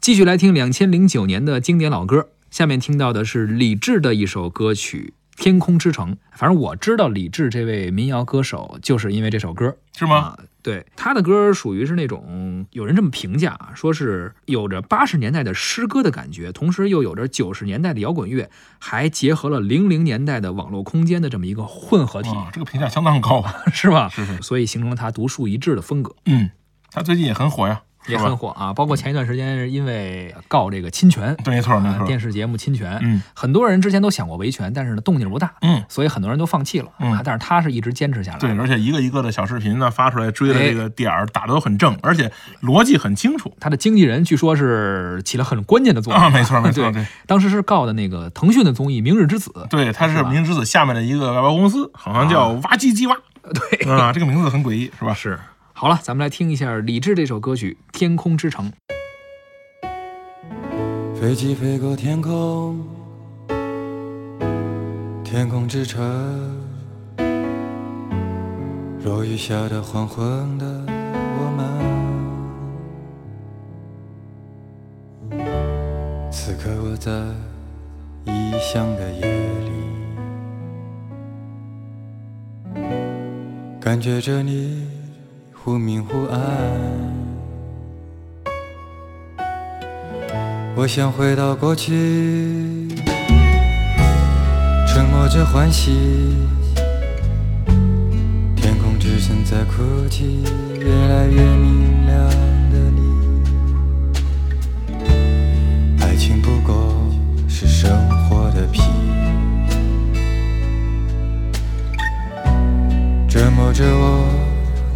继续来听两千零九年的经典老歌，下面听到的是李志的一首歌曲《天空之城》。反正我知道李志这位民谣歌手，就是因为这首歌，是吗？啊，对，他的歌属于是那种有人这么评价啊，说是有着八十年代的诗歌的感觉，同时又有着九十年代的摇滚乐，还结合了零零年代的网络空间的这么一个混合体，啊，这个评价相当高啊。是吧？是是，所以形成了他独树一帜的风格。嗯，他最近也很火呀，也很火啊，包括前一段时间因为告这个侵权，对，没错没错。啊电视节目侵权，嗯很多人之前都想过维权，但是呢动静不大，嗯，所以很多人都放弃了。嗯啊但是他是一直坚持下来。对，而且一个一个的小视频呢发出来，追的哎这个点儿打的都很正，而且逻辑很清楚他的经纪人据说是起了很关键的作用啊。没错 没错，对对当时是告的那个腾讯的综艺《明日之子》，对，他是明日之子下面的一个外包公司，好像叫哇唧唧哇对，啊，这个名字很诡异，是吧？是。好了，咱们来听一下李志这首歌曲《天空之城》。飞机飞过天空，天空之城。落雨下的黄昏的我们，此刻我在异乡的夜里，感觉着你忽明忽暗。我想回到过去，沉默着欢喜。天空之城在哭泣，越来越明亮的你。爱情不过是生活的皮，折磨着我，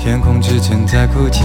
天空之城在哭泣。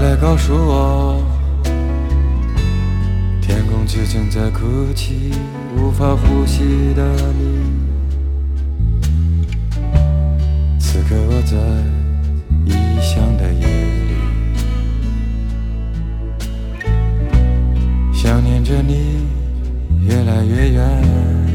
来告诉我天空之城在哭泣无法呼吸的你。此刻我在异乡的夜里想念着你越来越远。